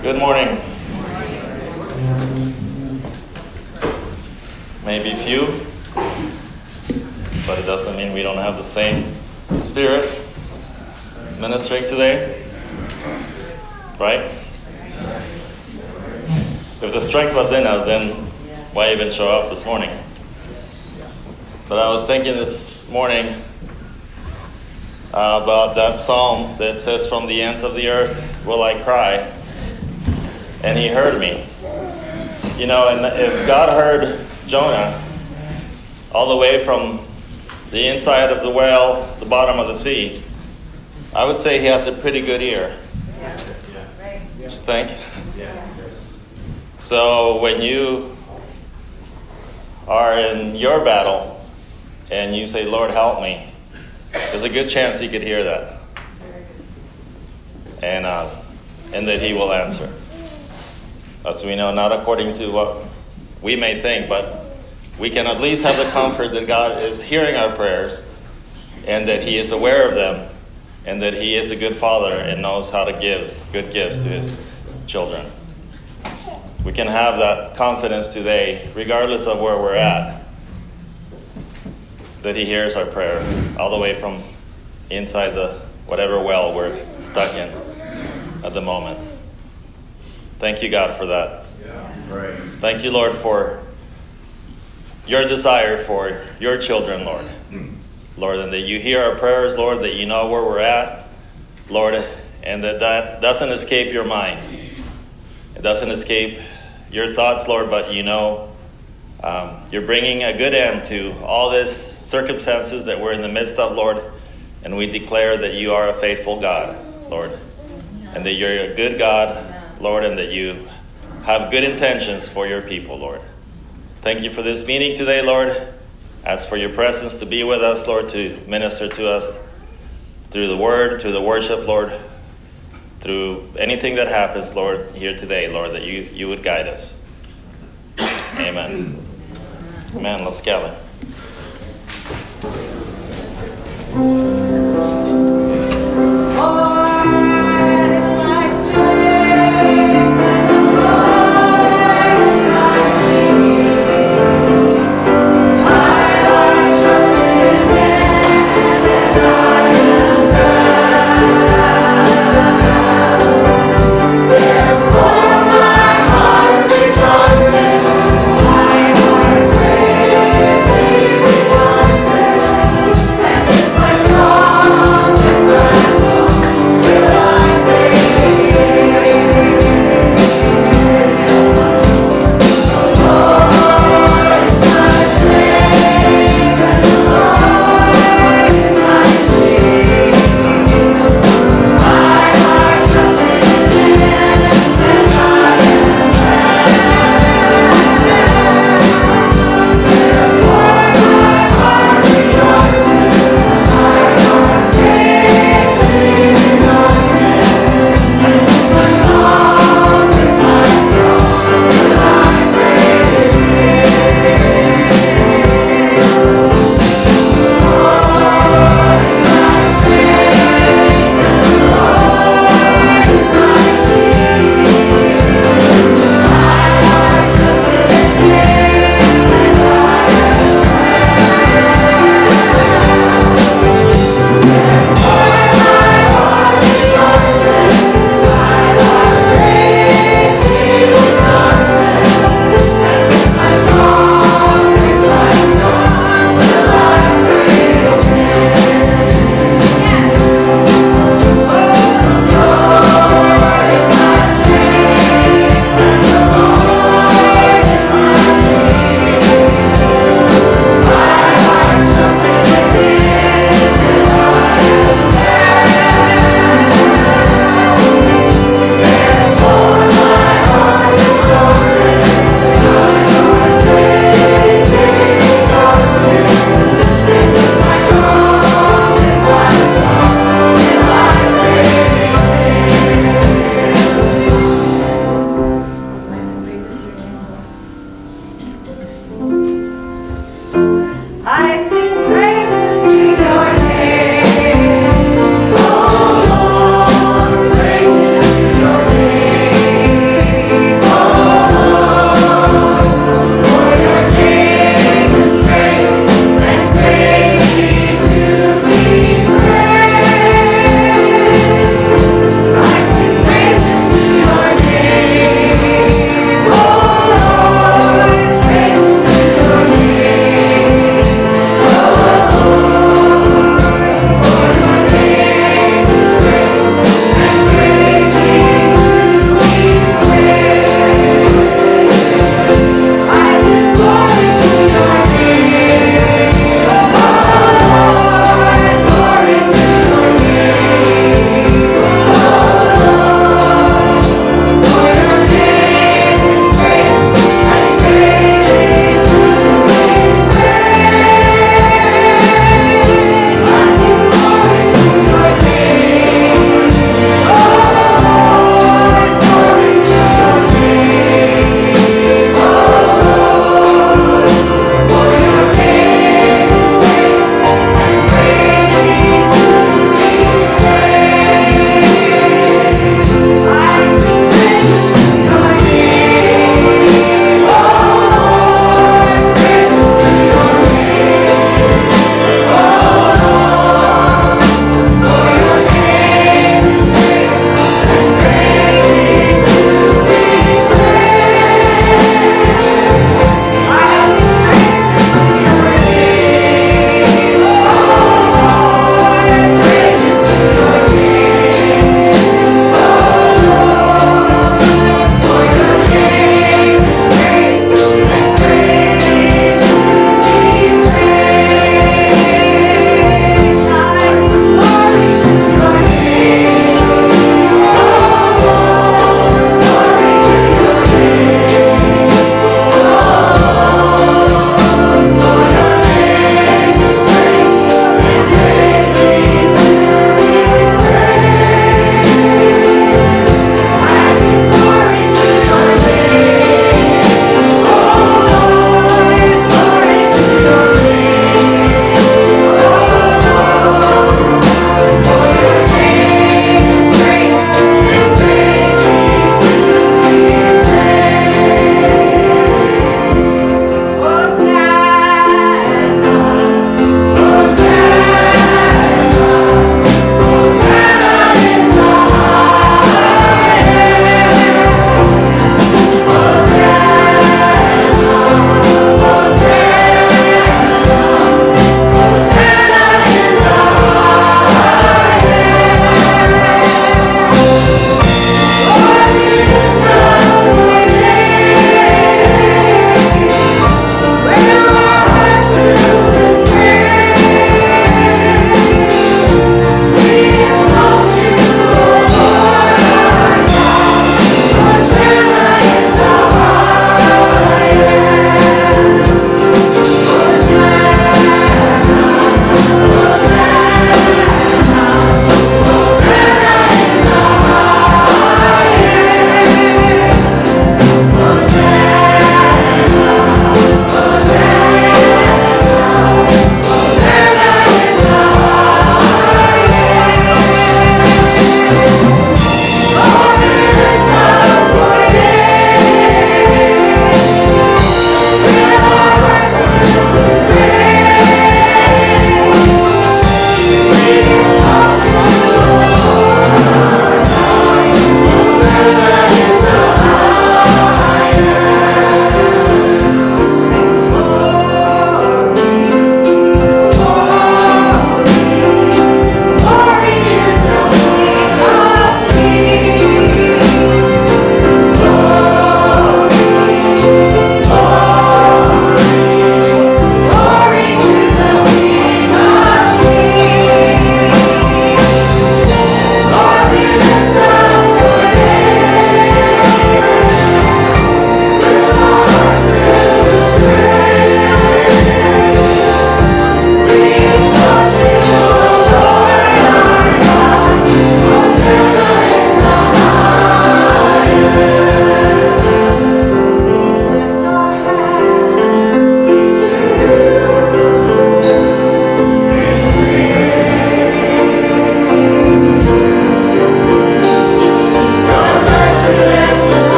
Good morning. Maybe few, but it doesn't mean we don't have the same spirit ministering today. Right? If the strength was in us, then why even show up this morning? But I was thinking this morning uh, about that psalm that says, From the ends of the earth will I cry and he heard me. You know, and if God heard Jonah all the way from the inside of the well, the bottom of the sea, I would say he has a pretty good ear. You think? So when you are in your battle and you say, Lord, help me, there's a good chance he could hear that. And, uh, and that he will answer. As we know, not according to what we may think, but we can at least have the comfort that God is hearing our prayers and that He is aware of them and that He is a good Father and knows how to give good gifts to His children. We can have that confidence today, regardless of where we're at, that He hears our prayer all the way from inside the whatever well we're stuck in at the moment. Thank you, God, for that. Right. Thank you, Lord, for your desire for your children, Lord. Lord, and that you hear our prayers, Lord, that you know where we're at, Lord, and that that doesn't escape your mind. It doesn't escape your thoughts, Lord, but you know um, you're bringing a good end to all these circumstances that we're in the midst of, Lord, and we declare that you are a faithful God, Lord, and that you're a good God, Lord, and that you have good intentions for your people, Lord. Thank you for this meeting today, Lord. Ask for your presence to be with us, Lord, to minister to us through the word, through the worship, Lord, through anything that happens, Lord, here today, Lord, that you, you would guide us. Amen. Amen. Let's gather.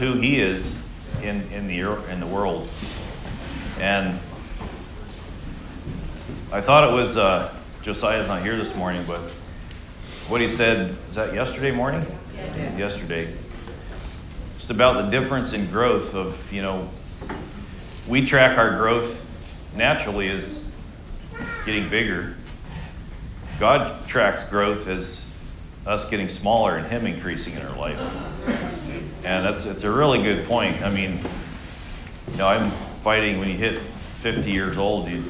Who He is in, in, the, in the world. And I thought it was, uh, Josiah's not here this morning, but what he said, is that yesterday morning? Yeah. Yesterday. Just about the difference in growth of, you know, we track our growth naturally as getting bigger. God tracks growth as us getting smaller and Him increasing in our life. And that's it's a really good point. I mean, you know, I'm fighting when you hit 50 years old. You,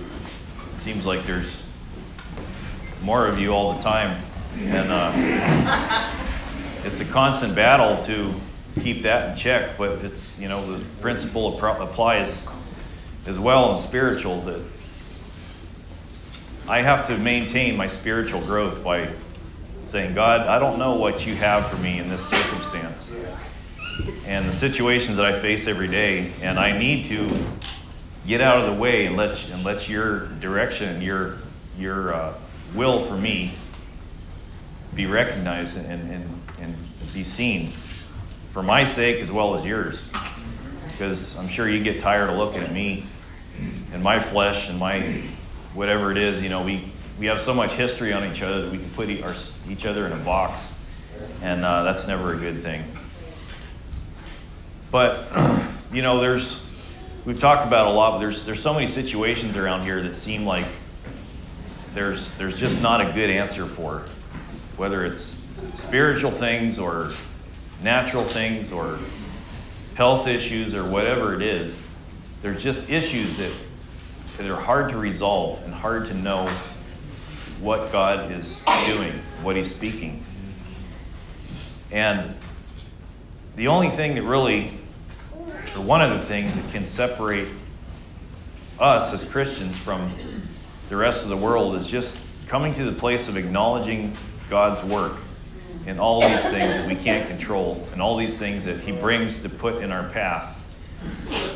it seems like there's more of you all the time, and uh, it's a constant battle to keep that in check. But it's you know the principle applies as well in spiritual that I have to maintain my spiritual growth by saying, God, I don't know what you have for me in this circumstance and the situations that I face every day, and I need to get out of the way and let and let your direction, your your uh, will for me be recognized and, and, and be seen for my sake as well as yours. Because I'm sure you get tired of looking at me and my flesh and my whatever it is. You know, we, we have so much history on each other that we can put each other in a box, and uh, that's never a good thing. But, you know, there's, we've talked about a lot, but there's, there's so many situations around here that seem like there's, there's just not a good answer for, whether it's spiritual things or natural things or health issues or whatever it is. There's just issues that, that are hard to resolve and hard to know what God is doing, what He's speaking. And the only thing that really, one of the things that can separate us as Christians from the rest of the world is just coming to the place of acknowledging God's work in all these things that we can't control and all these things that He brings to put in our path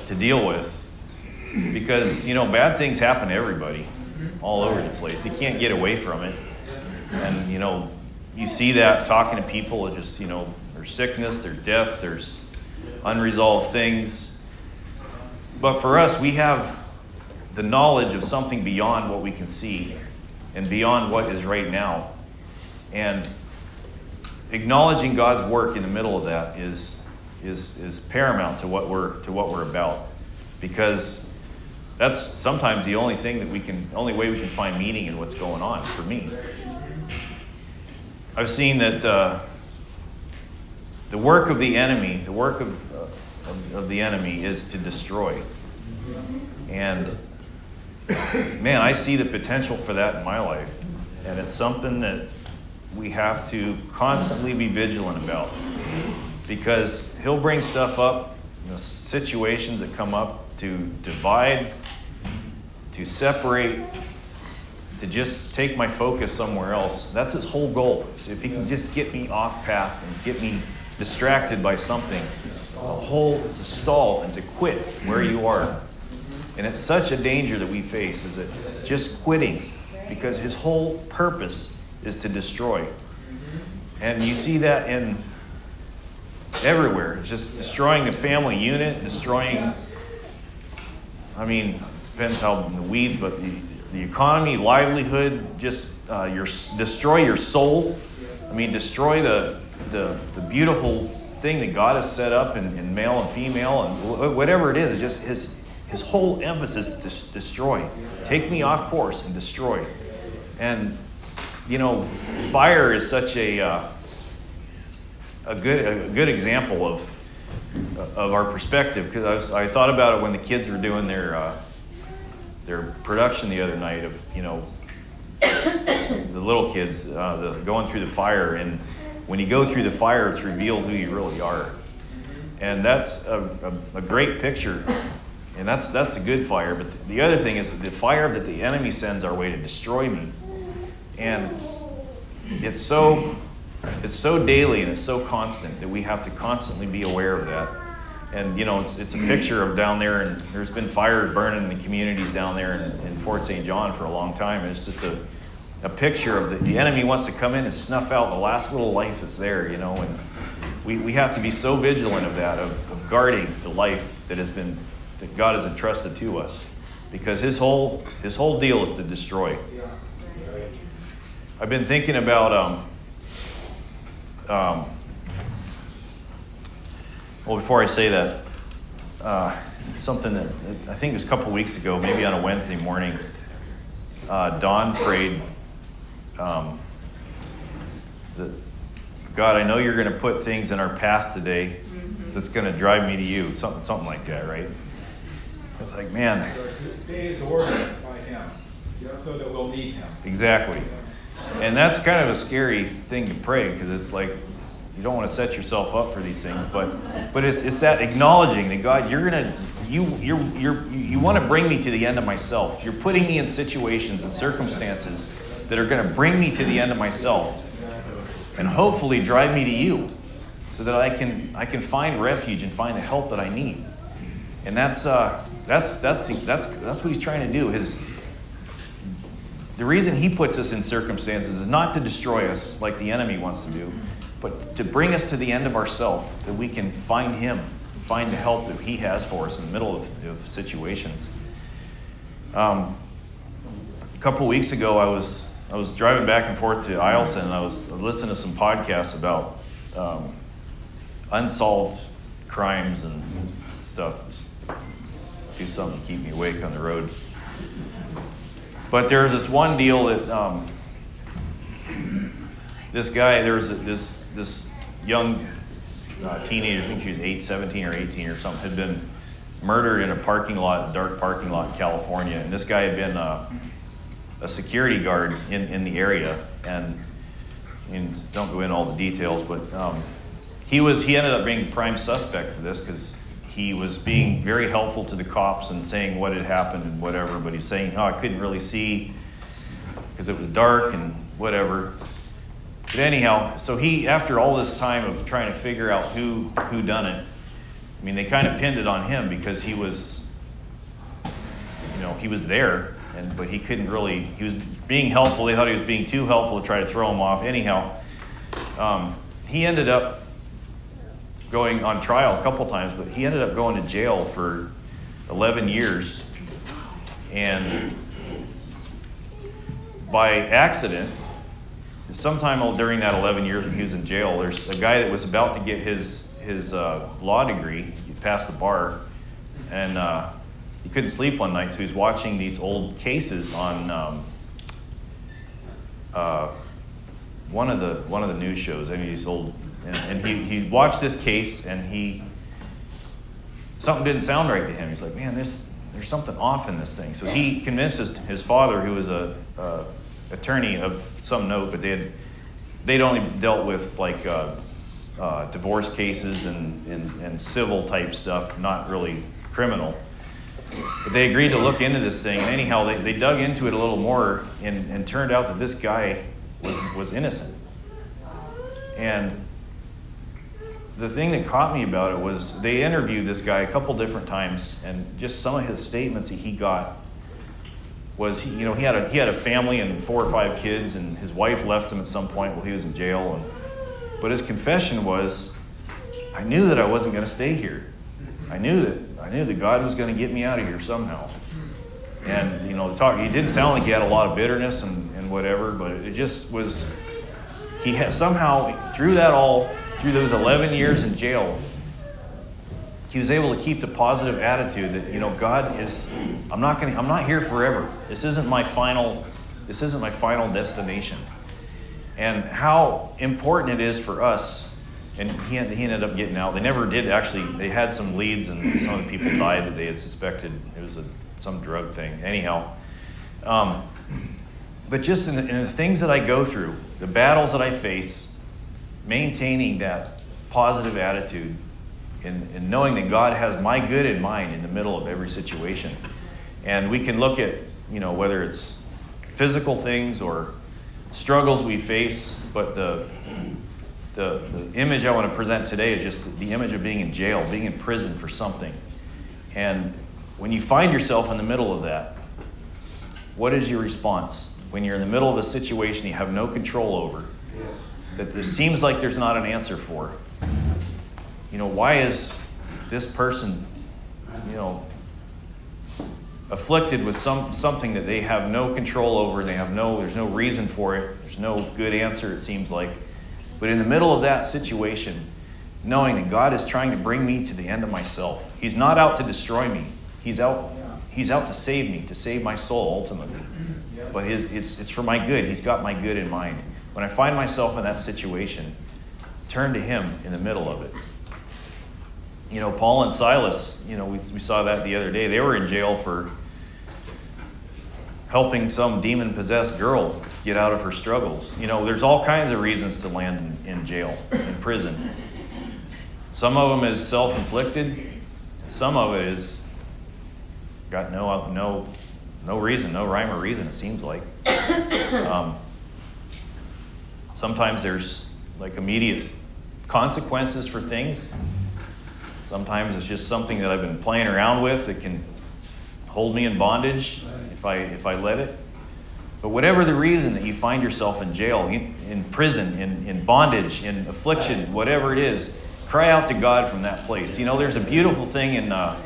to deal with. Because, you know, bad things happen to everybody all over the place. You can't get away from it. And, you know, you see that talking to people, it just, you know, there's sickness, there's death, there's unresolved things. But for us, we have the knowledge of something beyond what we can see and beyond what is right now. And acknowledging God's work in the middle of that is, is, is paramount to what, we're, to what we're about. Because that's sometimes the only thing that we can, only way we can find meaning in what's going on for me. I've seen that uh, the work of the enemy, the work of, of, of the enemy is to destroy. And man, I see the potential for that in my life. And it's something that we have to constantly be vigilant about. Because he'll bring stuff up, you know, situations that come up to divide, to separate, to just take my focus somewhere else. That's his whole goal. If he can just get me off path and get me distracted by something, the whole to stall and to quit where you are. And it's such a danger that we face is that just quitting because his whole purpose is to destroy. And you see that in everywhere. It's just destroying the family unit, destroying I mean, depends how the weeds, but the, the economy, livelihood, just uh, your destroy your soul. I mean, destroy the, the, the beautiful thing that God has set up in, in male and female and whatever it is. It's just his, his whole emphasis is to destroy. Take me off course and destroy. And, you know, fire is such a, uh, a, good, a good example of, of our perspective because I, I, thought about it when the kids were doing their, uh, their production the other night of, you know, the little kids uh, the, going through the fire. And when you go through the fire, it's revealed who you really are. And that's a, a, a great picture and that's that's the good fire. But the, the other thing is the fire that the enemy sends our way to destroy me, and it's so it's so daily and it's so constant that we have to constantly be aware of that. And you know, it's, it's a picture of down there, and there's been fires burning in the communities down there in, in Fort St. John for a long time. And it's just a, a picture of the, the enemy wants to come in and snuff out the last little life that's there, you know. And we, we have to be so vigilant of that, of, of guarding the life that has been that God has entrusted to us, because His whole His whole deal is to destroy. I've been thinking about um, um, well, before I say that, uh, something that I think it was a couple weeks ago, maybe on a Wednesday morning, uh, Don prayed, um, that, God, I know you're going to put things in our path today that's going to drive me to you, something, something like that, right? It's like, man, Day is ordered by him, just so that we'll meet him. exactly. And that's kind of a scary thing to pray because it's like you don't want to set yourself up for these things, but but it's it's that acknowledging that God, you're gonna you you're you're you want to bring me to the end of myself. You're putting me in situations and circumstances that are going to bring me to the end of myself, and hopefully drive me to you, so that I can I can find refuge and find the help that I need. And that's uh that's that's that's that's what he's trying to do. His the reason he puts us in circumstances is not to destroy us like the enemy wants to do, but to bring us to the end of ourself, that we can find him, find the help that he has for us in the middle of, of situations. Um, a couple weeks ago, I was I was driving back and forth to Eielson, and I was listening to some podcasts about um, unsolved crimes and stuff. Just do something to keep me awake on the road. But there's this one deal that um, this guy, there's this this young uh, teenager, I think she was 8, 17 or 18 or something, had been murdered in a parking lot, a dark parking lot in California. And this guy had been uh, a security guard in, in the area. And, and don't go into all the details, but um, he was he ended up being prime suspect for this because he was being very helpful to the cops and saying what had happened and whatever. But he's saying, "Oh, I couldn't really see because it was dark and whatever." But anyhow, so he after all this time of trying to figure out who who done it, I mean, they kind of pinned it on him because he was, you know, he was there, and but he couldn't really. He was being helpful. They thought he was being too helpful to try to throw him off. Anyhow, um, he ended up going on trial a couple times, but he ended up going to jail for 11 years. And by accident, sometime during that 11 years when he was in jail, there's a guy that was about to get his, his uh, law degree, he passed the bar, and uh, he couldn't sleep one night, so he's watching these old cases on um, uh, one of the one of the news shows. I mean, these old, and, and he, he watched this case, and he something didn't sound right to him. He's like, man, there's there's something off in this thing. So he convinced his, father, who was a, a attorney of some note, but they had they'd only dealt with like uh, uh, divorce cases and, and, and civil type stuff, not really criminal. But they agreed to look into this thing, and anyhow, they, they dug into it a little more, and, and turned out that this guy was, was innocent. And the thing that caught me about it was they interviewed this guy a couple different times, and just some of his statements that he got was he, you know, he had a he had a family and four or five kids, and his wife left him at some point while he was in jail. And but his confession was, I knew that I wasn't going to stay here. I knew that I knew that God was going to get me out of here somehow. And you know, talk he didn't sound like he had a lot of bitterness and, and whatever, but it just was. He had somehow through that all through those 11 years in jail, he was able to keep the positive attitude that you know God is I'm not going to I'm not here forever. This isn't my final this isn't my final destination. And how important it is for us and he, he ended up getting out. They never did actually. They had some leads, and some of the people died that they had suspected it was a, some drug thing. Anyhow, um, but just in the, in the things that I go through, the battles that I face, maintaining that positive attitude and, in knowing that God has my good in mind in the middle of every situation. And we can look at, you know, whether it's physical things or struggles we face, but the, the, the image I want to present today is just the image of being in jail, being in prison for something. And when you find yourself in the middle of that, what is your response? When you're in the middle of a situation you have no control over, that there seems like there's not an answer for. You know, why is this person, you know, afflicted with some something that they have no control over they have no there's no reason for it. There's no good answer it seems like. But in the middle of that situation, knowing that God is trying to bring me to the end of myself. He's not out to destroy me. He's out he's out to save me, to save my soul ultimately. But his, it's, it's for my good. He's got my good in mind. When I find myself in that situation, turn to him in the middle of it. You know, Paul and Silas, you know, we, we saw that the other day. They were in jail for helping some demon possessed girl get out of her struggles. You know, there's all kinds of reasons to land in, in jail, in prison. Some of them is self inflicted, some of it is got no, no, no reason, no rhyme or reason, it seems like. Um, sometimes there's like immediate consequences for things. Sometimes it's just something that I've been playing around with that can hold me in bondage if I, if I let it. But whatever the reason that you find yourself in jail, in, prison, in, in bondage, in affliction, whatever it is, cry out to God from that place. You know, there's a beautiful thing in, uh,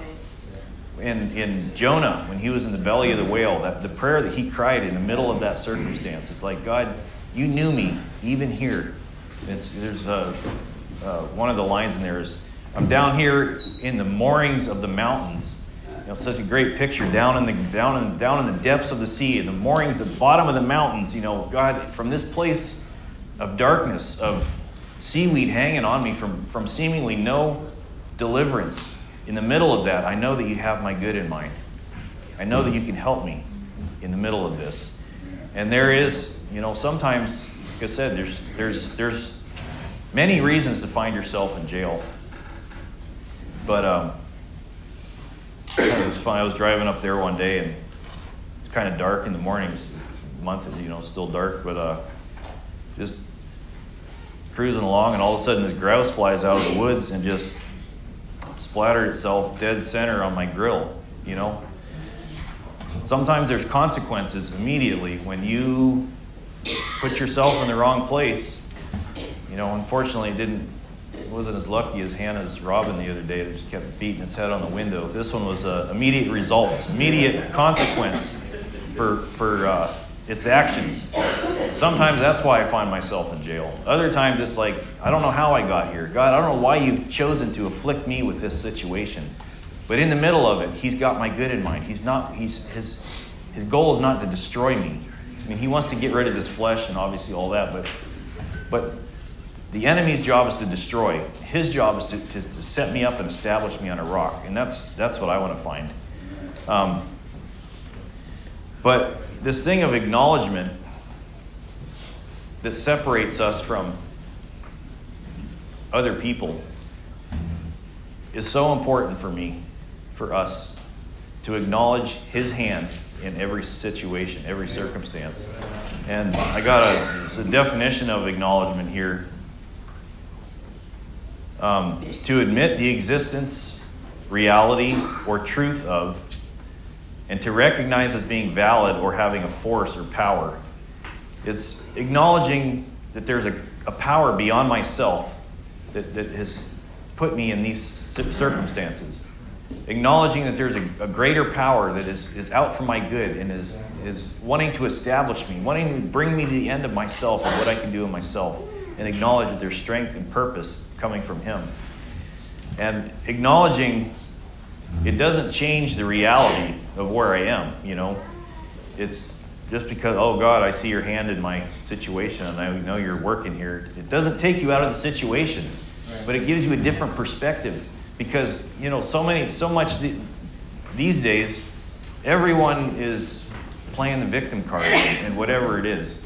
in, in Jonah when he was in the belly of the whale, that the prayer that he cried in the middle of that circumstance. It's like, God, you knew me even here. It's, there's a, uh, one of the lines in there is, I'm down here in the moorings of the mountains. Know, such a great picture down in the down in down in the depths of the sea, the moorings, the bottom of the mountains. You know, God, from this place of darkness, of seaweed hanging on me, from from seemingly no deliverance. In the middle of that, I know that you have my good in mind. I know that you can help me in the middle of this. And there is, you know, sometimes, like I said, there's there's there's many reasons to find yourself in jail. But um, it was fun. I was driving up there one day, and it's kind of dark in the mornings. Month, you know, still dark, but uh, just cruising along, and all of a sudden, this grouse flies out of the woods and just splattered itself dead center on my grill. You know. Sometimes there's consequences immediately when you put yourself in the wrong place. You know, unfortunately, it didn't wasn't as lucky as Hannah's robin the other day that just kept beating its head on the window. This one was uh, immediate results, immediate consequence for, for uh, its actions. Sometimes that's why I find myself in jail. Other times it's like, I don't know how I got here. God, I don't know why you've chosen to afflict me with this situation. But in the middle of it, He's got my good in mind. He's not, he's, his, his goal is not to destroy me. I mean, He wants to get rid of this flesh and obviously all that, but, but the enemy's job is to destroy. His job is to, to, to, set me up and establish me on a rock. And that's, that's what I want to find. Um, but this thing of acknowledgement that separates us from other people is so important for me, for us, to acknowledge His hand in every situation, every circumstance. And I got a, a definition of acknowledgement here um, is to admit the existence, reality, or truth of, and to recognize as being valid or having a force or power. It's acknowledging that there's a, a power beyond myself that, that has put me in these circumstances. Acknowledging that there's a, a greater power that is, is out for my good and is, is wanting to establish me, wanting to bring me to the end of myself and what I can do in myself, and acknowledge that there's strength and purpose coming from Him. And acknowledging it doesn't change the reality of where I am, you know. It's just because, oh God, I see your hand in my situation and I know you're working here. It doesn't take you out of the situation, but it gives you a different perspective because, you know, so many, so much the, these days, everyone is playing the victim card and whatever it is.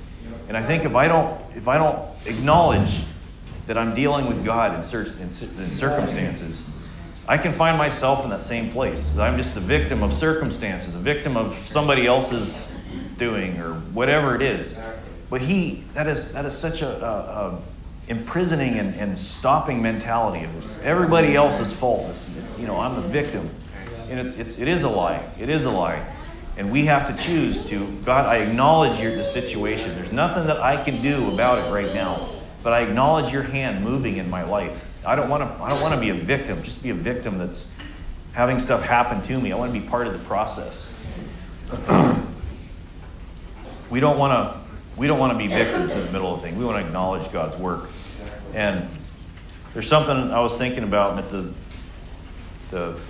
And I think if I don't, if I don't acknowledge that I'm dealing with God in, cir- in, in circumstances, I can find myself in that same place. I'm just a victim of circumstances, a victim of somebody else's doing or whatever it is. But he, that is, that is such a, a, a imprisoning and, and stopping mentality this. Everybody else's fault. It's, it's, you know, I'm the victim. And it's, it's, it is a lie. It is a lie. And we have to choose to, God, I acknowledge your, the situation. There's nothing that I can do about it right now. But I acknowledge your hand moving in my life. I don't want to, I don't want to be a victim, just be a victim that's having stuff happen to me. I want to be part of the process. we don't want to, we don't want to be victims in the middle of things. We want to acknowledge God's work. And there's something I was thinking about at the, the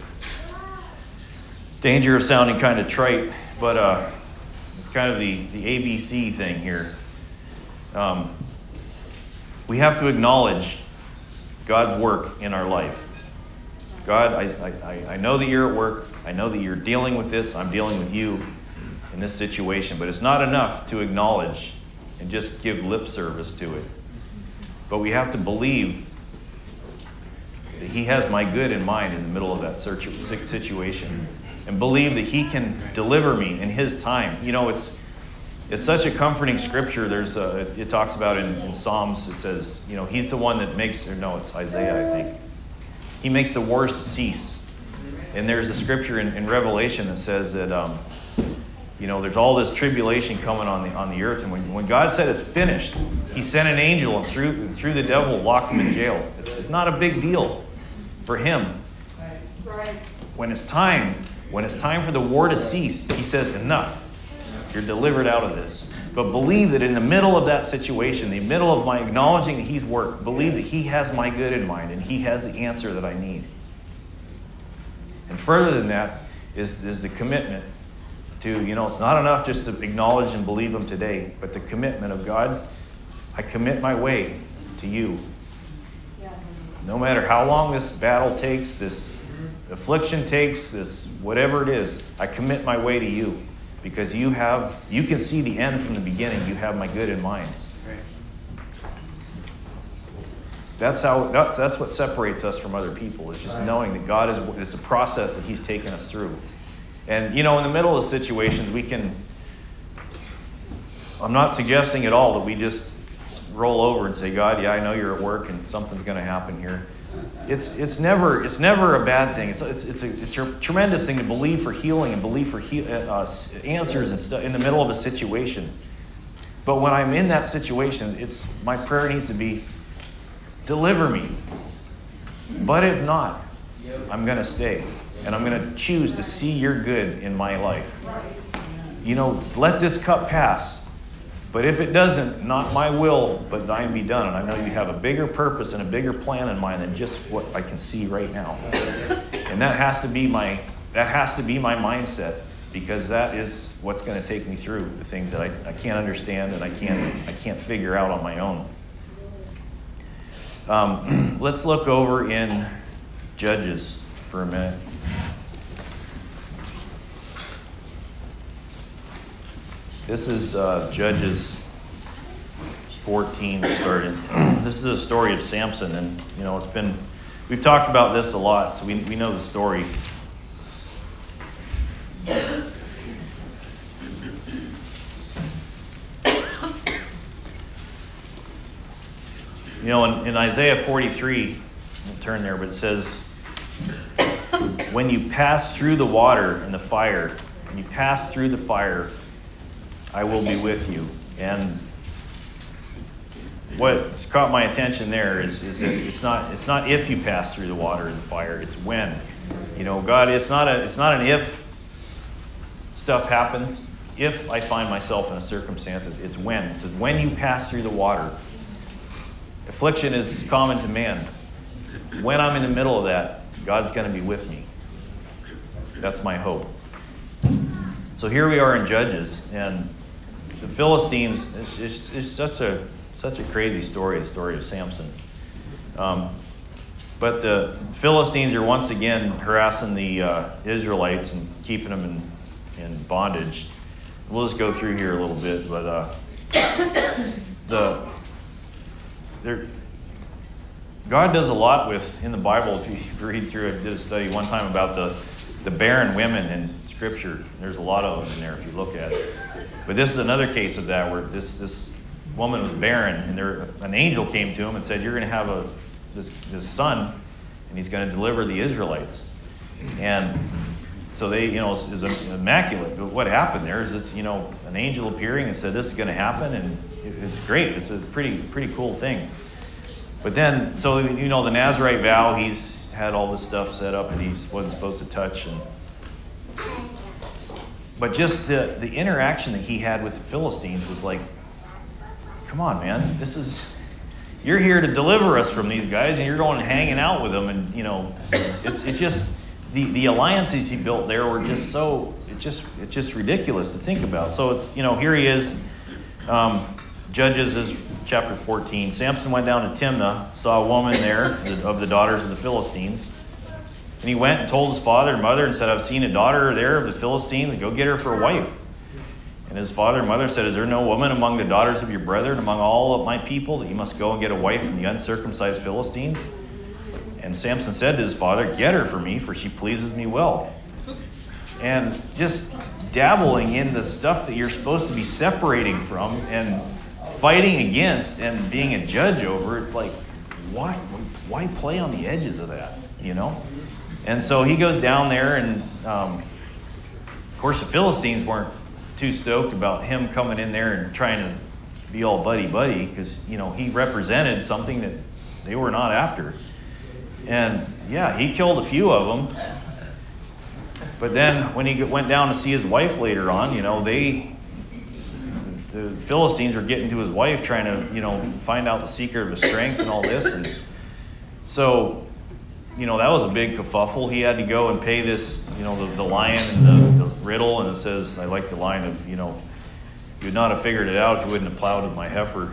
danger of sounding kind of trite, but uh, it's kind of the, the ABC thing here. Um, we have to acknowledge God's work in our life. God, I, I, I know that you're at work. I know that you're dealing with this. I'm dealing with you in this situation. But it's not enough to acknowledge and just give lip service to it. But we have to believe that He has my good in mind in the middle of that situation and believe that He can deliver me in His time. You know, it's. It's such a comforting scripture. There's a, it talks about in, in Psalms. It says, you know, he's the one that makes, or no, it's Isaiah, I think. He makes the wars to cease. And there's a scripture in, in Revelation that says that, um, you know, there's all this tribulation coming on the on the earth, and when, when God said it's finished, He sent an angel and threw threw the devil locked him in jail. It's, it's not a big deal for him. When it's time, when it's time for the war to cease, He says enough. You're delivered out of this. But believe that in the middle of that situation, the middle of my acknowledging that He's worked, believe that He has my good in mind and He has the answer that I need. And further than that is, is the commitment to, you know, it's not enough just to acknowledge and believe Him today, but the commitment of God, I commit my way to you. No matter how long this battle takes, this affliction takes, this whatever it is, I commit my way to you because you have you can see the end from the beginning you have my good in mind. That's how that's, that's what separates us from other people It's just knowing that god is it's a process that he's taken us through. And you know in the middle of situations we can i'm not suggesting at all that we just roll over and say god yeah i know you're at work and something's going to happen here it's, it's, never, it's never a bad thing. It's, it's, it's, a, it's a tremendous thing to believe for healing and believe for he, uh, answers and stuff in the middle of a situation. But when I'm in that situation, it's, my prayer needs to be deliver me. But if not, I'm going to stay. And I'm going to choose to see your good in my life. You know, let this cup pass. But if it doesn't, not my will, but thine be done. And I know you have a bigger purpose and a bigger plan in mind than just what I can see right now. And that has to be my that has to be my mindset because that is what's going to take me through the things that I, I can't understand and I can't I can't figure out on my own. Um, let's look over in Judges for a minute. This is uh, Judges 14 started. this is a story of Samson, and you know it's been we've talked about this a lot, so we, we know the story. You know, in, in Isaiah 43, we'll turn there, but it says, When you pass through the water and the fire, when you pass through the fire, I will be with you. And what's caught my attention there is, is that it's not, it's not if you pass through the water and the fire, it's when. You know, God, it's not, a, it's not an if stuff happens, if I find myself in a circumstance, it's when. It says, when you pass through the water. Affliction is common to man. When I'm in the middle of that, God's going to be with me. That's my hope. So here we are in Judges, and the Philistines, it's, it's, it's such, a, such a crazy story, the story of Samson. Um, but the Philistines are once again harassing the uh, Israelites and keeping them in, in bondage. We'll just go through here a little bit, but uh, the they're, God does a lot with in the Bible. If you, if you read through, I did a study one time about the the barren women in Scripture. There's a lot of them in there if you look at it. But this is another case of that where this this woman was barren, and there an angel came to him and said, "You're going to have a this this son, and he's going to deliver the Israelites." And so they, you know, is immaculate. But what happened there is it's, you know, an angel appearing and said, "This is going to happen," and it- it's great. It's a pretty pretty cool thing. But then, so you know, the Nazarite vow, he's had all this stuff set up, and he wasn't supposed to touch. And but just the the interaction that he had with the Philistines was like, come on, man, this is you're here to deliver us from these guys, and you're going hanging out with them, and you know, it's it's just the the alliances he built there were just so it just it's just ridiculous to think about. So it's you know here he is. Um, Judges is chapter 14. Samson went down to Timnah, saw a woman there of the daughters of the Philistines. And he went and told his father and mother and said, I've seen a daughter there of the Philistines, go get her for a wife. And his father and mother said, Is there no woman among the daughters of your brethren, among all of my people, that you must go and get a wife from the uncircumcised Philistines? And Samson said to his father, Get her for me, for she pleases me well. And just dabbling in the stuff that you're supposed to be separating from and fighting against and being a judge over, it's like, why, why play on the edges of that, you know? And so he goes down there, and um, of course, the Philistines weren't too stoked about him coming in there and trying to be all buddy buddy because, you know, he represented something that they were not after. And yeah, he killed a few of them. But then when he went down to see his wife later on, you know, they, the Philistines were getting to his wife trying to, you know, find out the secret of his strength and all this. And so, you know, that was a big kerfuffle. He had to go and pay this, you know, the, the lion and the, the riddle. And it says, I like the line of, you know, you would not have figured it out if you wouldn't have plowed with my heifer.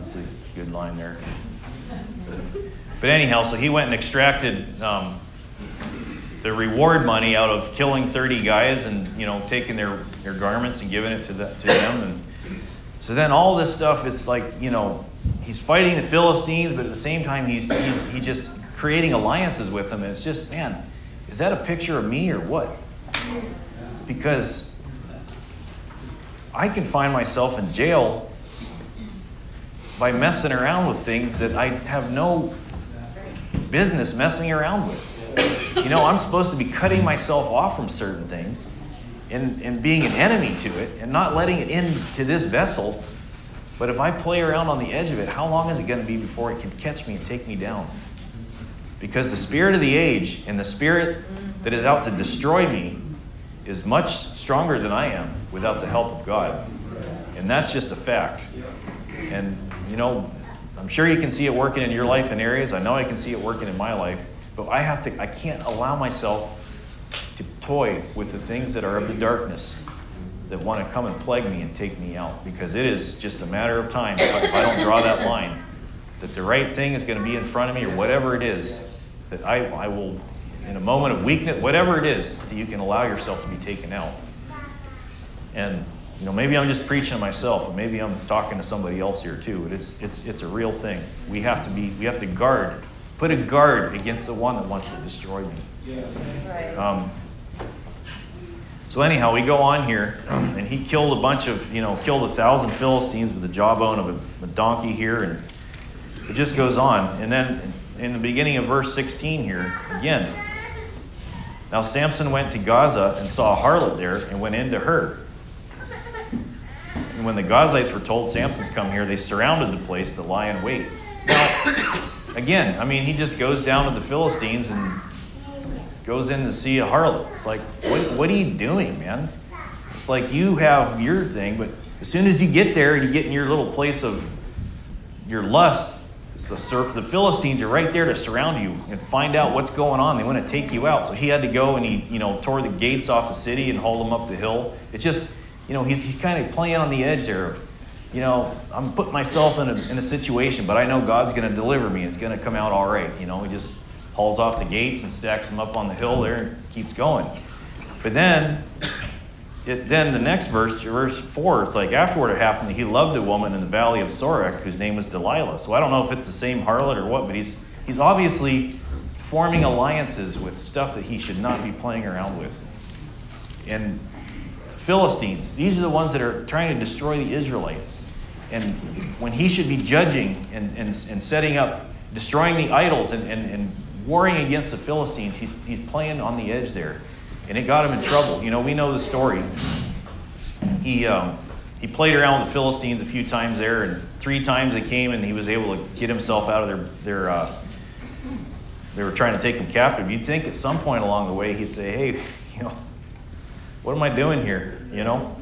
It's a, it's a good line there. But anyhow, so he went and extracted um, the reward money out of killing 30 guys and, you know, taking their, their garments and giving it to, the, to them. And so then all this stuff, it's like, you know, he's fighting the Philistines, but at the same time, he's, he's he just creating alliances with them. And it's just, man, is that a picture of me or what? Because I can find myself in jail by messing around with things that I have no business messing around with. You know, I'm supposed to be cutting myself off from certain things and, and being an enemy to it and not letting it into this vessel. But if I play around on the edge of it, how long is it going to be before it can catch me and take me down? Because the spirit of the age and the spirit that is out to destroy me is much stronger than I am without the help of God. And that's just a fact. And, you know, I'm sure you can see it working in your life in areas. I know I can see it working in my life. But I have to, I can't allow myself to toy with the things that are of the darkness that want to come and plague me and take me out. Because it is just a matter of time if I, don't draw that line, that the right thing is going to be in front of me or whatever it is, that I, I will, in a moment of weakness, whatever it is, that you can allow yourself to be taken out. And you know, maybe I'm just preaching to myself, or maybe I'm talking to somebody else here too. But it's it's it's a real thing. We have to be we have to guard, put a guard against the one that wants to destroy me. Yeah. Um, so anyhow, we go on here, and he killed a bunch of you know killed a thousand Philistines with the jawbone of a, a donkey here, and it just goes on. And then in the beginning of verse 16 here again. Now Samson went to Gaza and saw a harlot there and went into her. And when the Gazites were told Samson's come here, they surrounded the place to lie in wait. Now, again, I mean, he just goes down to the Philistines and goes in to see a harlot. It's like, what, what are you doing, man? It's like you have your thing, but as soon as you get there and you get in your little place of your lust, the, Philistines are right there to surround you and find out what's going on. They want to take you out. So he had to go and he, you know, tore the gates off the city and hauled them up the hill. It's just, you know, he's, he's kind of playing on the edge there you know, I'm putting myself in a, in a situation, but I know God's going to deliver me. It's going to come out all right. You know, he just hauls off the gates and stacks them up on the hill there and keeps going. But then, it, then the next verse, verse 4, it's like, afterward it happened he loved a woman in the valley of Sorek whose name was Delilah. So I don't know if it's the same harlot or what, but he's, he's obviously forming alliances with stuff that he should not be playing around with. And the Philistines, these are the ones that are trying to destroy the Israelites. And when he should be judging and, and, and setting up, destroying the idols and, and, and warring against the Philistines, he's, he's playing on the edge there. And it got him in trouble. You know, we know the story. He, um, he played around with the Philistines a few times there, and three times they came and he was able to get himself out of their, their uh, they were trying to take him captive. You'd think at some point along the way he'd say, hey, you know, what am I doing here? You know?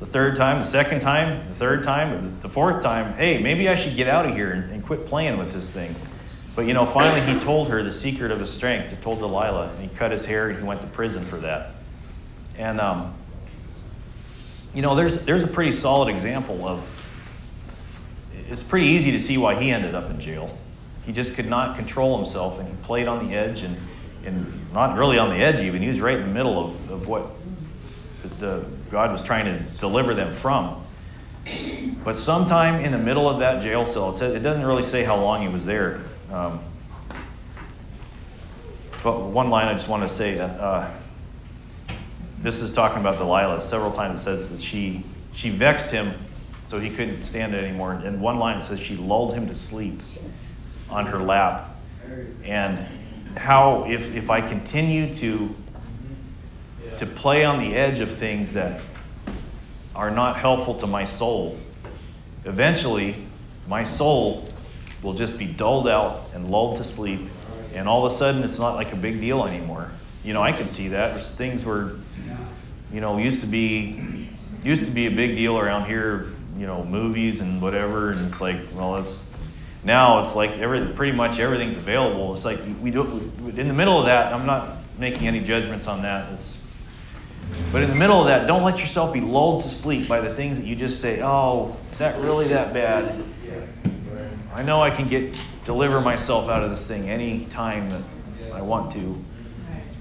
The third time, the second time, the third time, the fourth time, hey, maybe I should get out of here and, and quit playing with this thing. But you know, finally he told her the secret of his strength. He told Delilah, and he cut his hair and he went to prison for that. And um, you know, there's there's a pretty solid example of. It's pretty easy to see why he ended up in jail. He just could not control himself, and he played on the edge, and and not really on the edge even. He was right in the middle of, of what the, the God was trying to deliver them from. But sometime in the middle of that jail cell, it, says, it doesn't really say how long he was there. Um, but one line I just want to say uh, uh, this is talking about Delilah. Several times it says that she, she vexed him so he couldn't stand it anymore. And one line it says she lulled him to sleep on her lap. And how, if, if I continue to, to play on the edge of things that are not helpful to my soul, eventually my soul will just be dulled out and lulled to sleep. And all of a sudden, it's not like a big deal anymore. You know, I can see that. There's things where, you know, used to be used to be a big deal around here. You know, movies and whatever, and it's like, well, it's now it's like every pretty much everything's available. It's like we do in the middle of that. I'm not making any judgments on that. It's, but in the middle of that, don't let yourself be lulled to sleep by the things that you just say, "Oh, is that really that bad?" I know I can get deliver myself out of this thing any time that I want to.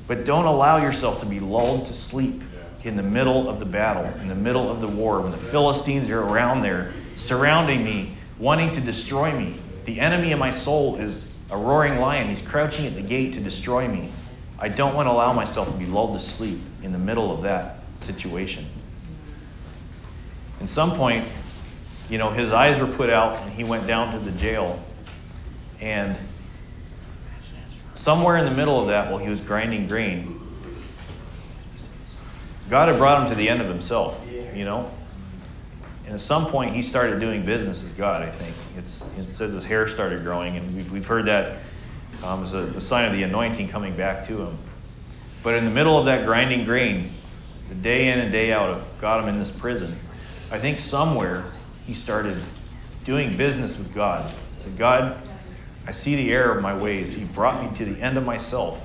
But don't allow yourself to be lulled to sleep in the middle of the battle, in the middle of the war, when the Philistines are around there, surrounding me, wanting to destroy me. The enemy of my soul is a roaring lion. He's crouching at the gate to destroy me. I don't want to allow myself to be lulled to sleep in the middle of that situation. At some point, you know, his eyes were put out and he went down to the jail. And somewhere in the middle of that, while he was grinding grain, God had brought him to the end of himself, you know? And at some point, he started doing business with God, I think. It's, it says his hair started growing, and we've, we've heard that um, as a, a sign of the anointing coming back to him. But in the middle of that grinding grain, the day in and day out of got him in this prison, I think somewhere he started doing business with God. Said, God, I see the error of my ways. He brought me to the end of myself.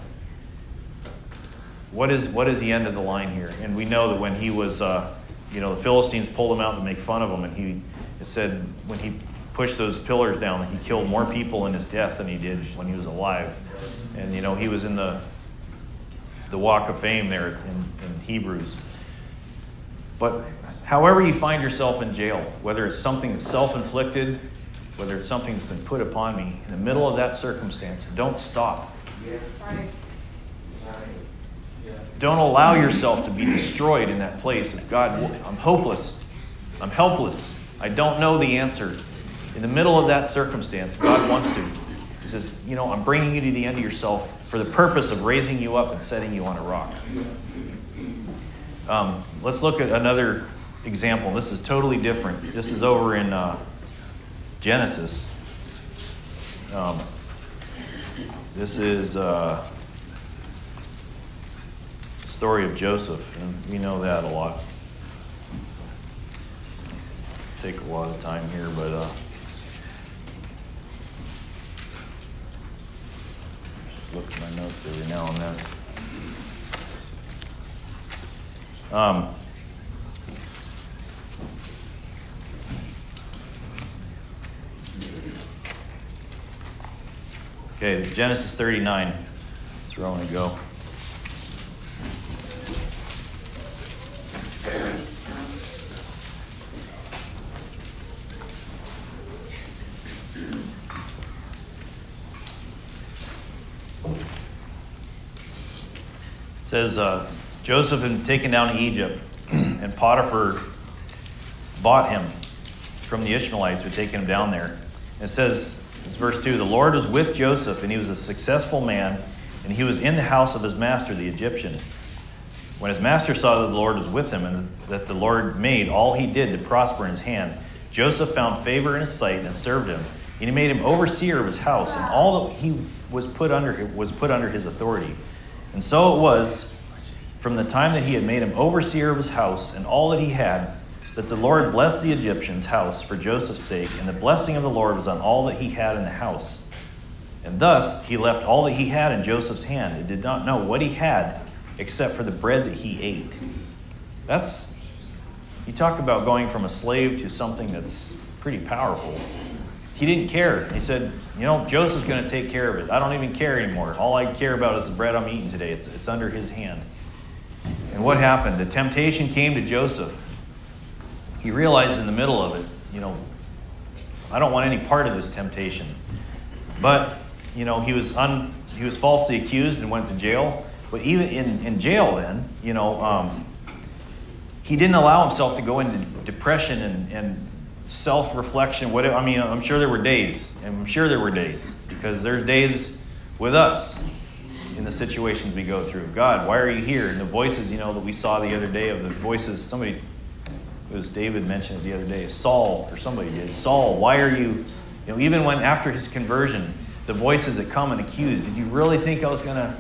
What is, what is the end of the line here? And we know that when he was, uh, you know, the Philistines pulled him out to make fun of him, and he it said when he pushed those pillars down, he killed more people in his death than he did when he was alive. And, you know, he was in the, the walk of fame there in, in Hebrews. But however you find yourself in jail, whether it's something that's self inflicted, whether it's something that's been put upon me, in the middle of that circumstance, don't stop. Don't allow yourself to be destroyed in that place of God, I'm hopeless. I'm helpless. I don't know the answer. In the middle of that circumstance, God wants to. He says, You know, I'm bringing you to the end of yourself for the purpose of raising you up and setting you on a rock. Um, let's look at another example. This is totally different. This is over in uh, Genesis. Um, this is uh, story of Joseph, and we know that a lot. Take a lot of time here, but uh, look at my notes every now and then. Um, Okay, Genesis 39. That's where I want to go. It says uh, Joseph had taken down to Egypt, and Potiphar bought him from the Ishmaelites who had taken him down there. And it says it's verse 2 The Lord was with Joseph, and he was a successful man, and he was in the house of his master, the Egyptian. When his master saw that the Lord was with him, and that the Lord made all he did to prosper in his hand, Joseph found favor in his sight and served him. And he made him overseer of his house, and all that he was put under was put under his authority. And so it was from the time that he had made him overseer of his house and all that he had, that the Lord blessed the Egyptian's house for Joseph's sake, and the blessing of the Lord was on all that he had in the house. And thus he left all that he had in Joseph's hand, and did not know what he had except for the bread that he ate. That's, you talk about going from a slave to something that's pretty powerful. He didn't care. He said, You know, Joseph's going to take care of it. I don't even care anymore. All I care about is the bread I'm eating today, it's, it's under his hand. And what happened? The temptation came to Joseph. He realized in the middle of it, you know, I don't want any part of this temptation. But, you know, he was, un, he was falsely accused and went to jail. But even in, in jail, then, you know, um, he didn't allow himself to go into depression and, and self reflection. I mean, I'm sure there were days, and I'm sure there were days, because there's days with us in the situations we go through. God, why are you here? And the voices, you know, that we saw the other day of the voices, somebody, it was David mentioned it the other day, Saul, or somebody did. Saul, why are you, you know, even when after his conversion, the voices that come and accuse, did you really think I was going to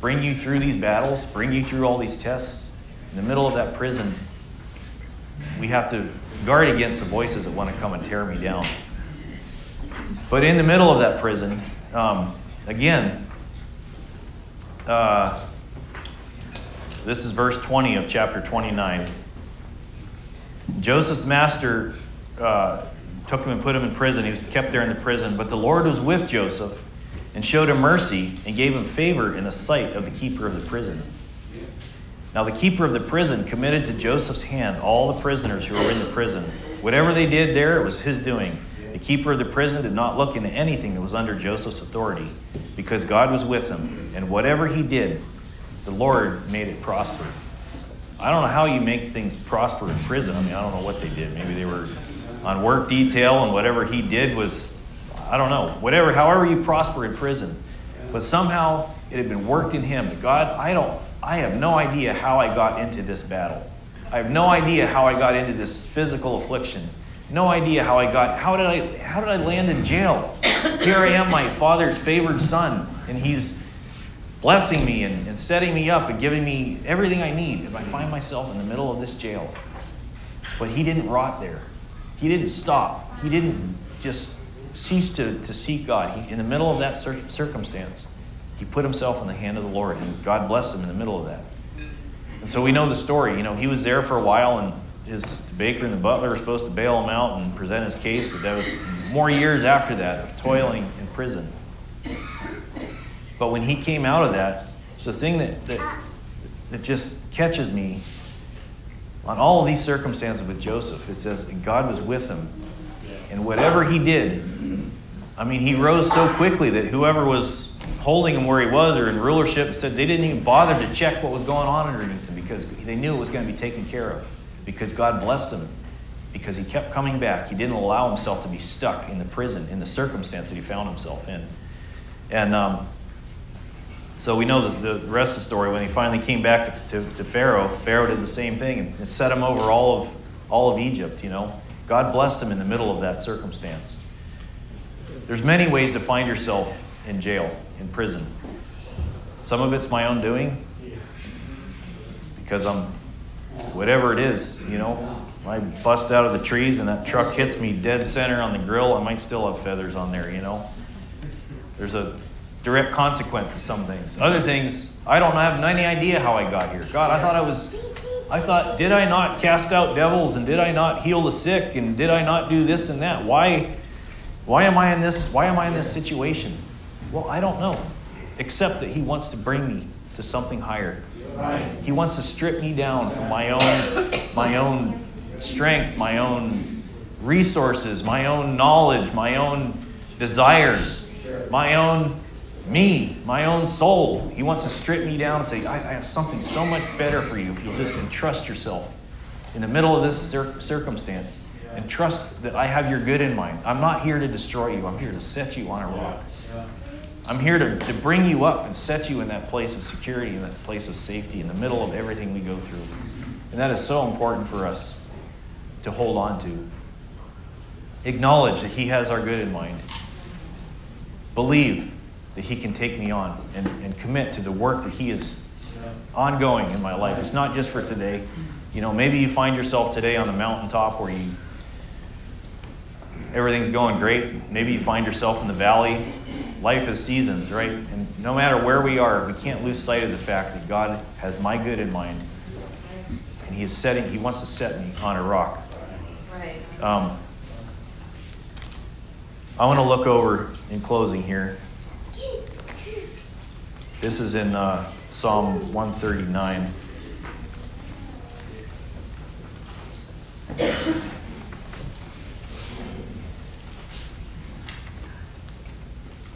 bring you through these battles, bring you through all these tests? In the middle of that prison, we have to guard against the voices that want to come and tear me down. But in the middle of that prison, um, again, uh, this is verse 20 of chapter 29. Joseph's master uh, took him and put him in prison. He was kept there in the prison. But the Lord was with Joseph and showed him mercy and gave him favor in the sight of the keeper of the prison. Now, the keeper of the prison committed to Joseph's hand all the prisoners who were in the prison. Whatever they did there, it was his doing. The keeper of the prison did not look into anything that was under Joseph's authority because God was with him. And whatever he did, the Lord made it prosper. I don't know how you make things prosper in prison. I mean, I don't know what they did. Maybe they were on work detail and whatever he did was, I don't know, whatever, however you prosper in prison. But somehow it had been worked in him. God, I don't, I have no idea how I got into this battle. I have no idea how I got into this physical affliction. No idea how I got, how did I, how did I land in jail? Here I am, my father's favored son, and he's blessing me and, and setting me up and giving me everything I need. if I find myself in the middle of this jail. But he didn't rot there. He didn't stop. He didn't just cease to, to seek God. He, in the middle of that cir- circumstance, he put himself in the hand of the Lord, and God blessed him in the middle of that. And so we know the story. You know, he was there for a while, and his the baker and the butler were supposed to bail him out and present his case, but that was more years after that of toiling in prison. But when he came out of that, it's the thing that, that, that just catches me on all of these circumstances with Joseph. It says God was with him. And whatever he did, I mean, he rose so quickly that whoever was holding him where he was or in rulership said they didn't even bother to check what was going on underneath him because they knew it was going to be taken care of because God blessed him because he kept coming back. He didn't allow himself to be stuck in the prison, in the circumstance that he found himself in. And um, so we know the, the rest of the story. When he finally came back to, to, to Pharaoh, Pharaoh did the same thing and set him over all of, all of Egypt, you know. God blessed him in the middle of that circumstance. There's many ways to find yourself in jail, in prison. Some of it's my own doing because I'm, whatever it is, you know, I bust out of the trees and that truck hits me dead center on the grill, I might still have feathers on there, you know. There's a direct consequence to some things. Other things, I don't have any idea how I got here. God, I thought I was, I thought, did I not cast out devils and did I not heal the sick and did I not do this and that? Why, why am I in this? Why am I in this situation? Well, I don't know, except that He wants to bring me to something higher. He wants to strip me down from my own, my own strength, my own resources, my own knowledge, my own desires, my own Me, my own soul. He wants to strip me down and say, I, I have something so much better for you if you'll just entrust yourself in the middle of this cir- circumstance and trust that I have your good in mind. I'm not here to destroy you, I'm here to set you on a rock. I'm here to, to bring you up and set you in that place of security, in that place of safety, in the middle of everything we go through. And that is so important for us to hold on to. Acknowledge that He has our good in mind. Believe that He can take me on and, and commit to the work that He is ongoing in my life. It's not just for today. You know, maybe you find yourself today on the mountaintop where you everything's going great. Maybe you find yourself in the valley. Life is seasons, right? And no matter where we are, we can't lose sight of the fact that God has my good in mind. And He is setting, He wants to set me on a rock. Right. Um, I want to look over in closing here. This is in uh, Psalm 139.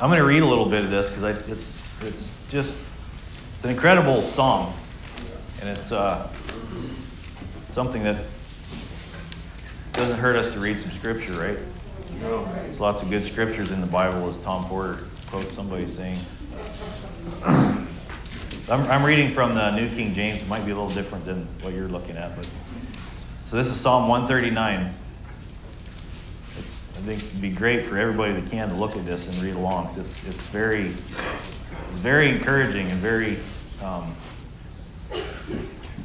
I'm going to read a little bit of this because it's it's just it's an incredible psalm, and it's uh, something that doesn't hurt us to read some scripture, right? There's lots of good scriptures in the Bible, as Tom Porter quotes somebody saying. I'm, I'm reading from the New King James. It might be a little different than what you're looking at, but so this is Psalm 139. It's I think it'd be great for everybody that can to look at this and read along. It's it's very it's very encouraging and very um,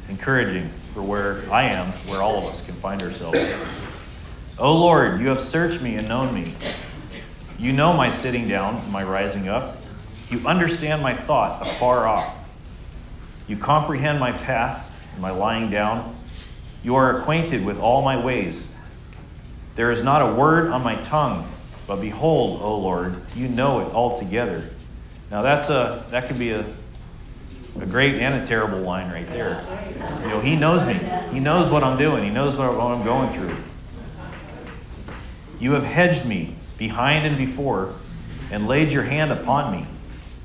encouraging for where I am, where all of us can find ourselves. O Lord, you have searched me and known me. You know my sitting down, my rising up. You understand my thought afar off. You comprehend my path and my lying down. You are acquainted with all my ways. There is not a word on my tongue, but behold, O Lord, you know it altogether. Now that's a that could be a a great and a terrible line right there. You know, he knows me. He knows what I'm doing. He knows what I'm going through. You have hedged me behind and before and laid your hand upon me.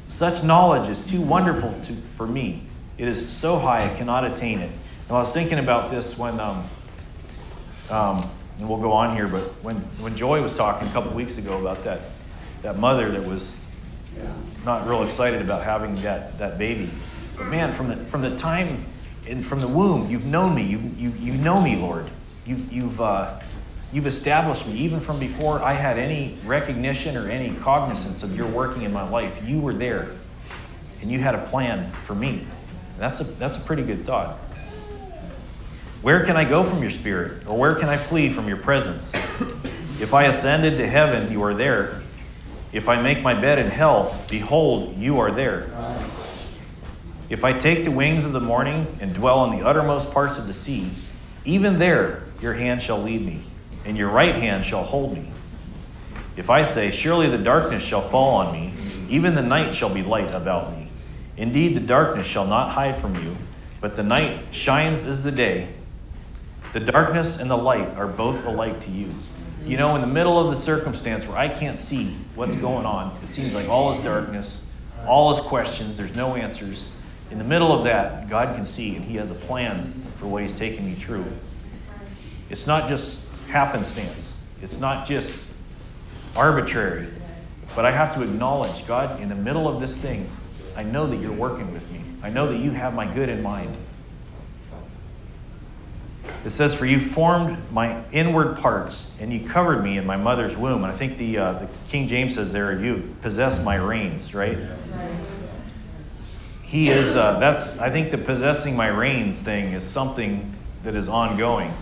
Such knowledge is too wonderful to, for me. It is so high I cannot attain it. And I was thinking about this when, um, um, and we'll go on here, but when, when Joy was talking a couple weeks ago about that, that mother that was not real excited about having that, that baby. But man, from the, from the time, in, from the womb, you've known me. You, you, you know me, Lord. You've, you've, uh, you've established me. Even from before I had any recognition or any cognizance of your working in my life, you were there. And you had a plan for me. That's a, that's a pretty good thought. Where can I go from your spirit? Or where can I flee from your presence? If I ascended to heaven, you are there. If I make my bed in hell, behold, you are there. If I take the wings of the morning and dwell in the uttermost parts of the sea, even there your hand shall lead me, and your right hand shall hold me. If I say, Surely the darkness shall fall on me, even the night shall be light about me. Indeed, the darkness shall not hide from you, but the night shines as the day. The darkness and the light are both alike to you. You know, in the middle of the circumstance where I can't see what's going on, it seems like all is darkness, all is questions, there's no answers. In the middle of that, God can see, and He has a plan for what He's taking me through. It's not just happenstance, it's not just arbitrary, but I have to acknowledge, God, in the middle of this thing, I know that you're working with me. I know that you have my good in mind. It says, For you formed my inward parts, and you covered me in my mother's womb. And I think the, uh, the King James says there, You've possessed my reins, right? He is, uh, that's, I think the possessing my reins thing is something that is ongoing.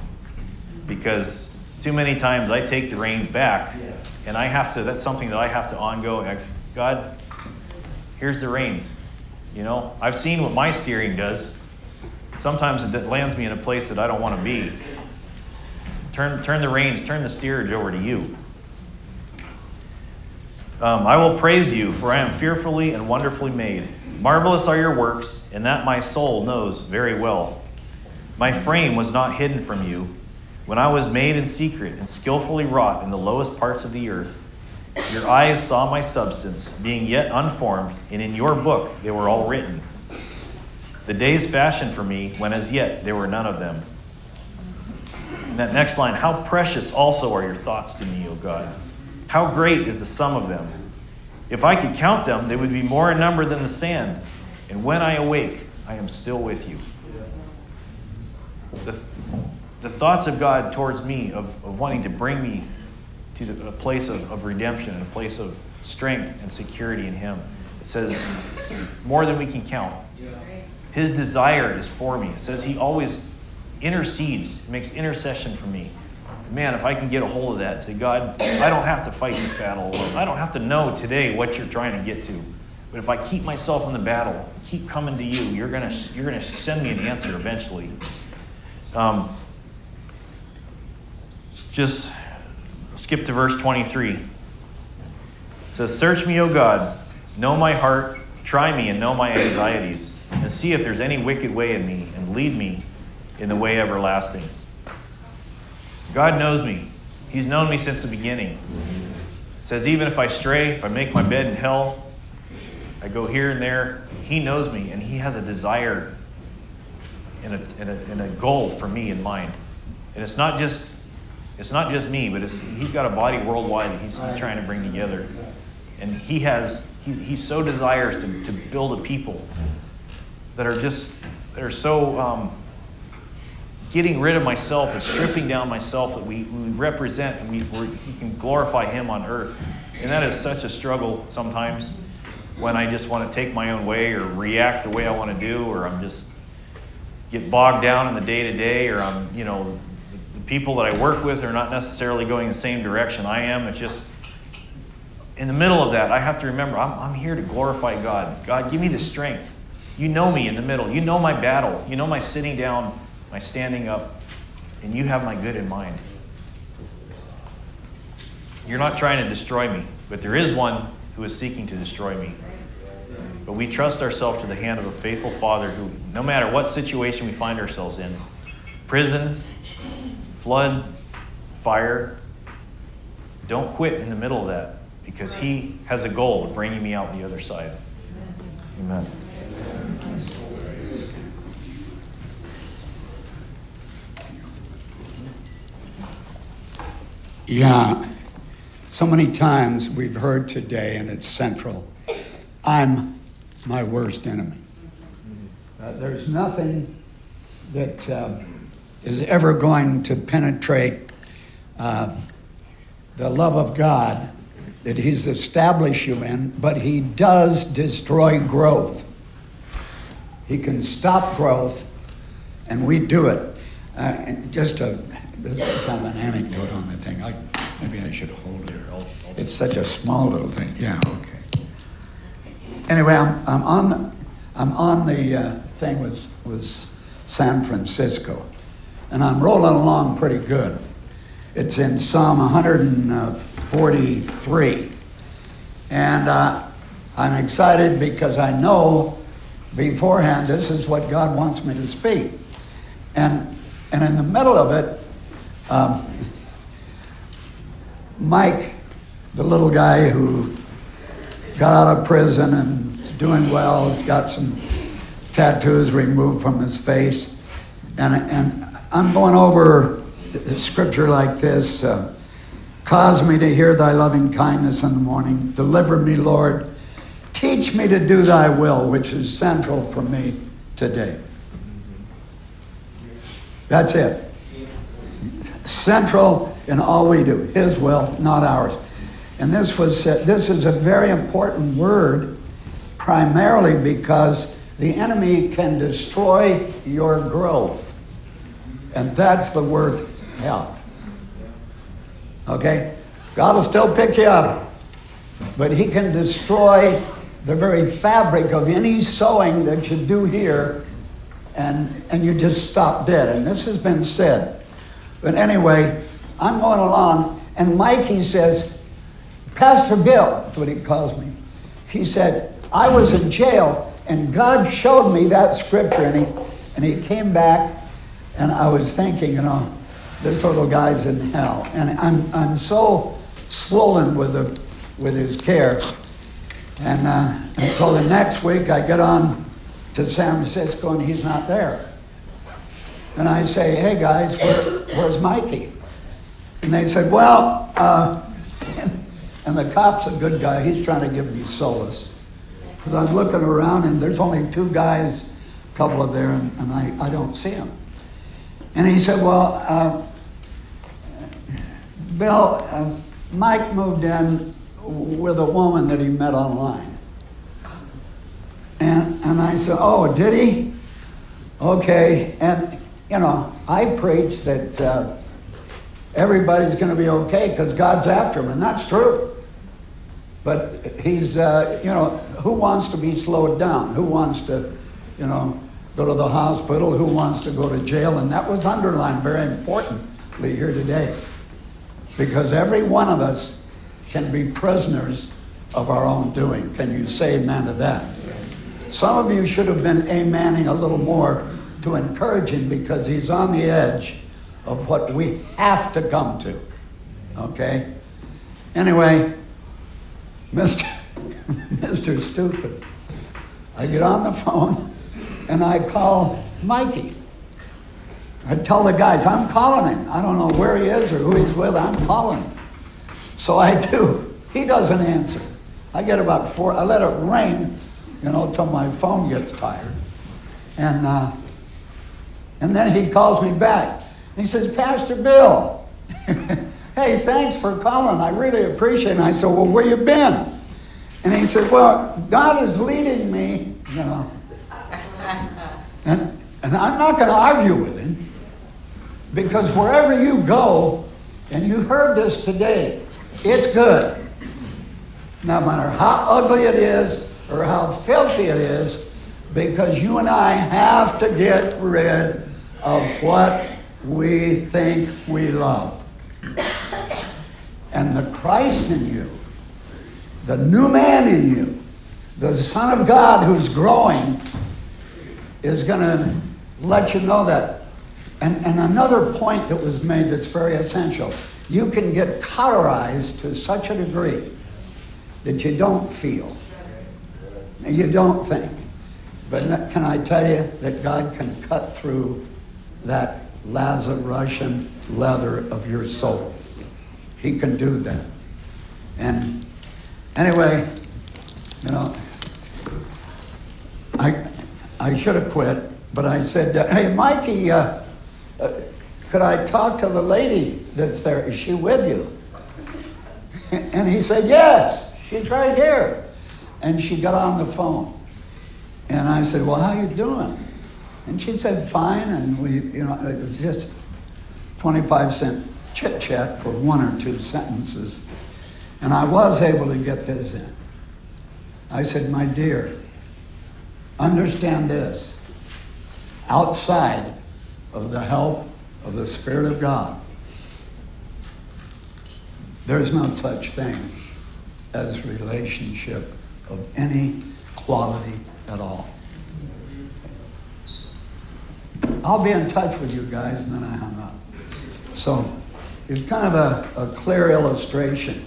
Because too many times I take the reins back, and I have to, that's something that I have to ongoing. I've, God, here's the reins. You know, I've seen what my steering does. Sometimes it lands me in a place that I don't want to be. Turn, turn the reins, turn the steerage over to you. Um, I will praise you, for I am fearfully and wonderfully made. Marvelous are your works, and that my soul knows very well. My frame was not hidden from you when I was made in secret and skillfully wrought in the lowest parts of the earth. Your eyes saw my substance, being yet unformed, and in your book they were all written. The days fashioned for me, when as yet there were none of them. And that next line, how precious also are your thoughts to me, O God. How great is the sum of them. If I could count them, they would be more in number than the sand. And when I awake, I am still with you. The, thoughts of God towards me, of, of wanting to bring me to the, a place of, of redemption and a place of strength and security in Him, it says more than we can count. His desire is for me. It says He always intercedes, makes intercession for me. Man, if I can get a hold of that, say, God, I don't have to fight this battle. I don't have to know today what you're trying to get to. But if I keep myself in the battle, keep coming to you, you're gonna you're gonna send me an answer eventually. Um, just skip to verse 23. It says, Search me, O God, know my heart, try me and know my anxieties, and see if there's any wicked way in me, and lead me in the way everlasting. God knows me. He's known me since the beginning. It says, even if I stray, if I make my bed in hell, I go here and there, He knows me, and He has a desire and a, and a, and a goal for me in mind. And it's not just it's not just me, but it's, he's got a body worldwide that he's, he's trying to bring together. And he has he, he so desires to, to build a people that are just that are so um, getting rid of myself and stripping down myself that we, we represent and we, we can glorify him on earth. And that is such a struggle sometimes when I just want to take my own way or react the way I want to do, or I'm just get bogged down in the day to day, or I'm, you know, people that I work with are not necessarily going the same direction I am. It's just in the middle of that, I have to remember I'm, I'm here to glorify God. God, give me the strength. You know me in the middle. You know my battle. You know my sitting down, my standing up, and you have my good in mind. You're not trying to destroy me, but there is one who is seeking to destroy me. But we trust ourselves to the hand of a faithful Father who, no matter what situation we find ourselves in prison, flood, fire don't quit in the middle of that because He has a goal of bringing me out the other side. Amen. Yeah, so many times we've heard today, and it's central I'm my worst enemy. Uh, there's nothing that uh, is ever going to penetrate uh, the love of God that He's established you in, but He does destroy growth. He can stop growth, and we do it. Uh, just a, this is kind of an anecdote on the thing. I, maybe I should hold it. It's such a small little thing. Yeah, okay. Anyway, I'm, I'm on, I'm on the uh, thing with, with San Francisco, and I'm rolling along pretty good. It's in Psalm 143. And uh, I'm excited because I know beforehand this is what God wants me to speak. And, and in the middle of it, um, Mike, the little guy who got out of prison and is doing well, has got some tattoos removed from his face. And, and I'm going over scripture like this uh, Cause me to hear thy loving kindness in the morning. Deliver me, Lord. Teach me to do thy will, which is central for me today. That's it. Central in all we do. His will, not ours. And this was this is a very important word, primarily because the enemy can destroy your growth, and that's the word hell. Okay, God will still pick you up, but He can destroy the very fabric of any sowing that you do here, and and you just stop dead. And this has been said. But anyway, I'm going along, and Mike he says, Pastor Bill, that's what he calls me. He said, I was in jail and God showed me that scripture and he and he came back and I was thinking, you know, this little guy's in hell. And I'm I'm so swollen with the with his care. And, uh, and so the next week I get on to San Francisco and he's not there. And I say, hey guys, where, where's Mikey? And they said, well, uh, and the cop's a good guy. He's trying to give me solace. Because I'm looking around and there's only two guys, a couple of there, and, and I, I don't see them. And he said, well, uh, Bill, uh, Mike moved in with a woman that he met online. And, and I said, oh, did he? Okay. And, you know, I preach that uh, everybody's going to be okay because God's after him, and that's true. But he's, uh, you know, who wants to be slowed down? Who wants to, you know, go to the hospital? Who wants to go to jail? And that was underlined very importantly here today. Because every one of us can be prisoners of our own doing. Can you say amen to that? Some of you should have been amening a little more to encourage him because he's on the edge of what we have to come to. Okay? Anyway, Mr. Mr. Stupid, I get on the phone and I call Mikey. I tell the guys, I'm calling him. I don't know where he is or who he's with. I'm calling him. So I do. He doesn't answer. I get about four, I let it ring, you know, till my phone gets tired. And, uh, and then he calls me back. He says, Pastor Bill, hey, thanks for calling. I really appreciate it. And I said, well, where you been? And he said, well, God is leading me, you know. And, and I'm not going to argue with him because wherever you go, and you heard this today, it's good. No matter how ugly it is or how filthy it is, because you and I have to get rid of what we think we love. And the Christ in you, the new man in you, the Son of God who's growing, is going to let you know that. And, and another point that was made that's very essential you can get cauterized to such a degree that you don't feel, you don't think. But can I tell you that God can cut through that Lazarusian leather of your soul? He can do that. And anyway, you know, I, I should have quit, but I said, uh, hey, Mikey, uh, uh, could I talk to the lady that's there? Is she with you? And he said, yes, she's right here. And she got on the phone. And I said, well, how you doing? And she said, fine. And we, you know, it was just 25 cent chit chat for one or two sentences. And I was able to get this in. I said, my dear, understand this. Outside of the help of the Spirit of God, there's no such thing as relationship of any quality at all. I'll be in touch with you guys, and then I hung up. So it's kind of a, a clear illustration.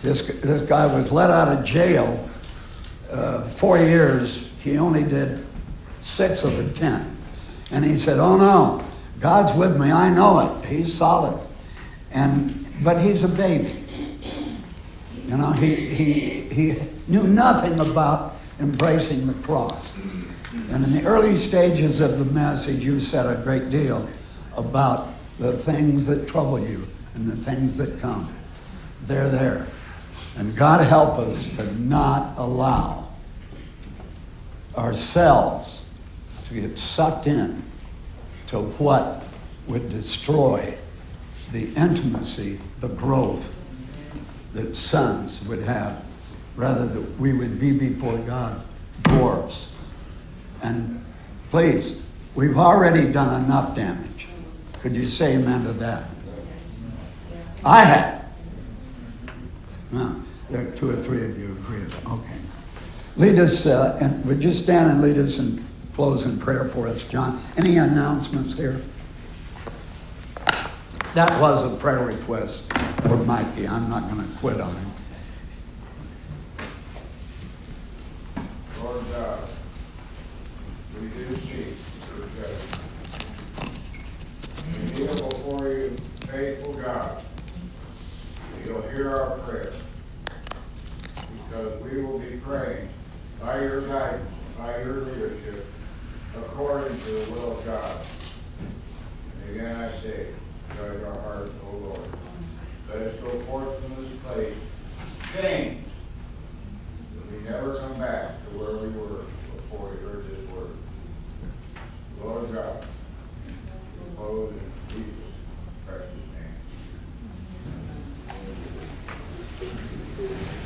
This, this guy was let out of jail uh, four years. He only did six of the ten. And he said, Oh no, God's with me. I know it. He's solid. And, but he's a baby. You know, he, he, he knew nothing about embracing the cross. And in the early stages of the message, you said a great deal about the things that trouble you and the things that come. They're there. And God help us to not allow ourselves to get sucked in to what would destroy the intimacy, the growth that sons would have, rather that we would be before God dwarfs. And please, we've already done enough damage. Could you say amen to that? I have. No, there are two or three of you agree. Okay. Lead us, uh, and would you stand and lead us and close in prayer for us, John? Any announcements here? That was a prayer request for Mikey. I'm not going to quit on him. Lord God, we do seek your judgment. We kneel before you, faithful God. You'll hear our prayer because we will be praying by your guidance, by your leadership, according to the will of God. And again I say, guide our hearts, O Lord. Let us go forth from this place changed, that we never come back to where we were before we heard this word. Lord God, close in Jesus' precious name.